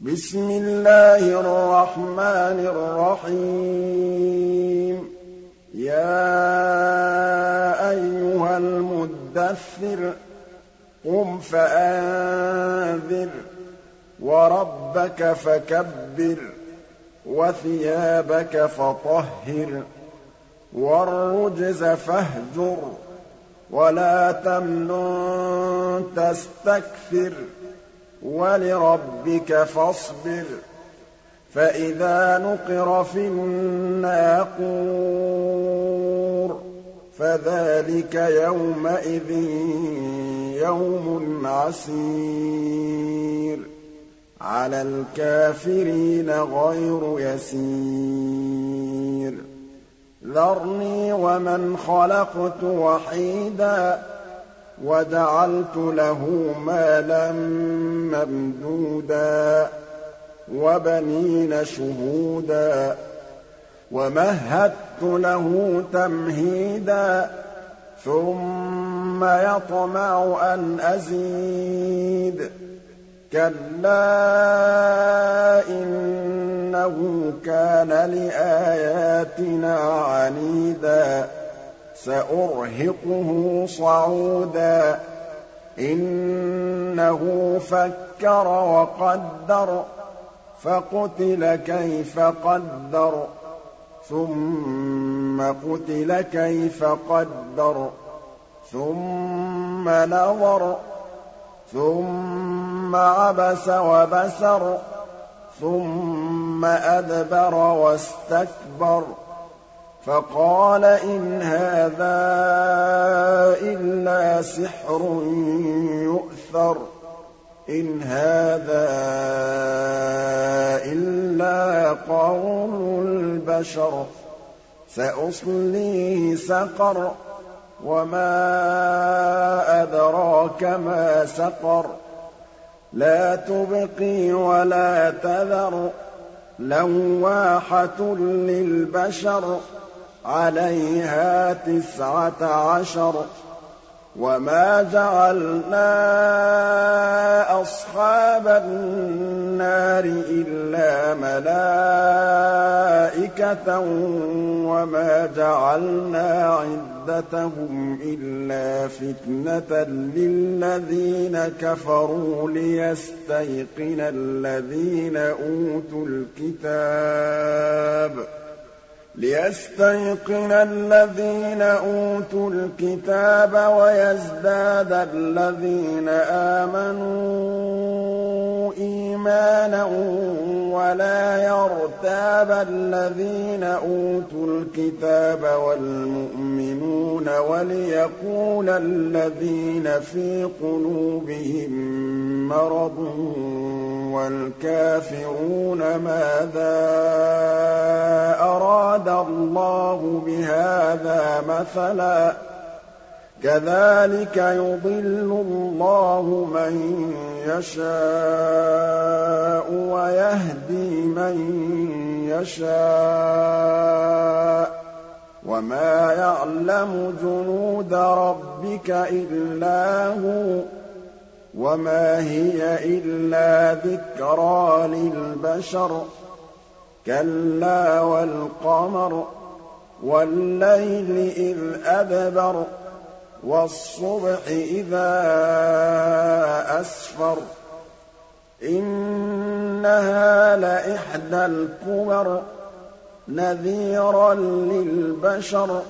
بِسْمِ اللَّهِ الرَّحْمَٰنِ الرَّحِيمِ. يَا أَيُّهَا الْمُدَّثِّرُ قُمْ فَأَنذِرْ وَرَبَّكَ فَكَبِّرْ وَثِيَابَكَ فَطَهِّرْ وَالرُّجْزَ فَاهْجُرْ وَلَا تَمْنُن تَسْتَكْثِرْ. وَلِرَبِّكَ فَاصْبِرْ فَإِذَا نُقِرَ فِي النَّاقُورِ فَذَٰلِكَ يَوْمَئِذٍ يَوْمٌ عَسِيرٌ عَلَى الْكَافِرِينَ غَيْرُ يَسِيرٍ ذَرْنِي وَمَنْ خَلَقْتُ وَحِيدًا وَجَعَلْتُ لَهُ مَالًا مَّمْدُودًا وَبَنِينَ شُهُودًا وَمَهَّدتُّ لَهُ تَمْهِيدًا ثُمَّ يَطْمَعُ أَنْ أَزِيدَ كَلَّا إِنَّهُ كَانَ لِآيَاتِنَا عَنِيدًا سَأُرْهِقُهُ صَعُودًا. إِنَّهُ فَكَّرَ وَقَدَّرَ فَقُتِلَ كَيْفَ قَدَّرَ ثُمَّ قُتِلَ كَيْفَ قَدَّرَ ثُمَّ نَظَرَ ثُمَّ عَبَسَ وَبَسَرَ ثُمَّ أَدْبَرَ وَاسْتَكْبَرَ. فَقَالَ إِنْ هَٰذَا إِلَّا سِحْرٌ يُؤْثَرُ إِنْ هَٰذَا إِلَّا قَوْلُ الْبَشَرِ سَأُصْلِيهِ سَقَرَ وَمَا أَدْرَاكَ مَا سَقَرُ لَا تُبْقِي وَلَا تَذَرُ لَوَّاحَةٌ لِّلْبَشَرِ عَلَيْهَا تِسْعَةَ عَشَرَ وَمَا جَعَلْنَا أَصْحَابَ النَّارِ إِلَّا مَلَائِكَةً وَمَا جَعَلْنَا عِدَّتَهُمْ إِلَّا فِتْنَةً لِّلَّذِينَ كَفَرُوا لِيَسْتَيْقِنَ الَّذِينَ أُوتُوا الْكِتَابَ لِيَسْتَيْقِنَ الَّذِينَ أُوتُوا الْكِتَابَ وَيَزْدَادَ الَّذِينَ آمَنُوا إِيمَانًا وَلَا يَرْتَابَ الَّذِينَ أُوتُوا الْكِتَابَ وَالْمُؤْمِنُونَ وَلِيَقُولَ الَّذِينَ فِي قُلُوبِهِم مَّرَضٌ وَالْكَافِرُونَ مَاذَا أَرَادَ اللَّهُ بِهَٰذَا مَثَلًا ۚ كَذَٰلِكَ يُضِلُّ اللَّهُ مَن يَشَاءُ وَيَهْدِي مَن يَشَاءُ ۚ وَمَا يَعْلَمُ جُنُودَ رَبِّكَ إِلَّا هُوَ ۚ وَمَا هِيَ إِلَّا ذِكْرَىٰ لِلْبَشَرِ كَلَّا وَالْقَمَرِ وَاللَّيْلِ إِذْ أَدْبَرَ وَالصُّبْحِ إِذَا أَسْفَرَ إِنَّهَا لَإِحْدَى الْكُبَرِ نَذِيرًا لِّلْبَشَرِ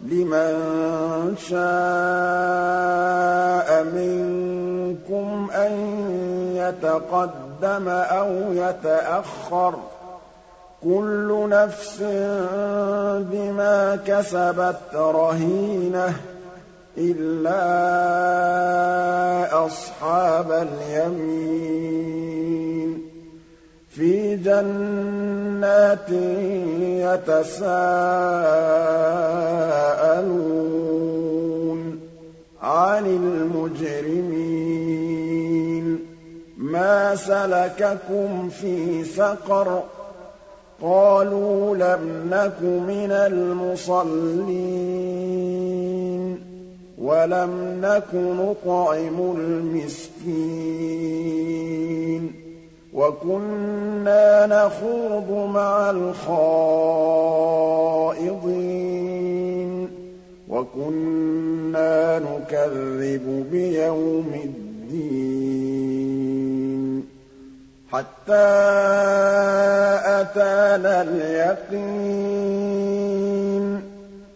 لِمَن شَاءَ مِنكُمْ أَن يَتَقَدَّمَ أَوْ يَتَأَخَّرَ كُلُّ نَفْسٍ بِمَا كَسَبَتْ رَهِينَةٌ إِلَّا أَصْحَابَ الْيَمِينِ. فِي جَنَّاتٍ يَتَسَاءَلُونَ عَنِ الْمُجْرِمِينَ. مَا سَلَكَكُمْ فِي سَقَرَ؟ قَالُوا لَمْ نَكُ مِنَ الْمُصَلِّينَ. وَلَمْ نَكُ نُطْعِمُ الْمِسْكِينَ وَكُنَّا نَخُوضُ مَعَ الْخَائِضِينَ وَكُنَّا نُكَذِّبُ بِيَوْمِ الدِّينِ حَتَّىٰ أَتَانَا الْيَقِينُ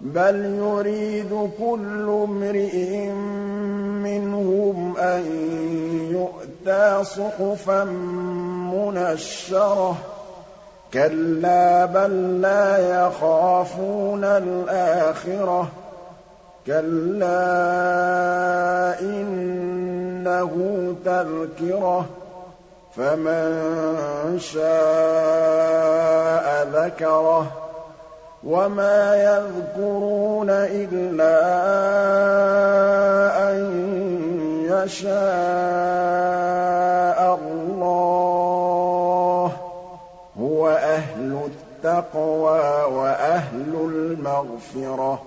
بَلْ يُرِيدُ كُلُّ امْرِئٍ مِّنْهُمْ أَن يُؤْتَىٰ صُحُفًا مُّنَشَّرَةً كَلَّا بَل لَّا يَخَافُونَ الْآخِرَةَ كَلَّا إِنَّهُ تَذْكِرَةٌ فَمَن شَاءَ ذَكَرَهُ وَمَا يَذْكُرُونَ إِلَّا أَن يَشَاءَ اللَّهُ ۚ هُوَ أَهْلُ التَّقْوَىٰ وَأَهْلُ الْمَغْفِرَةِ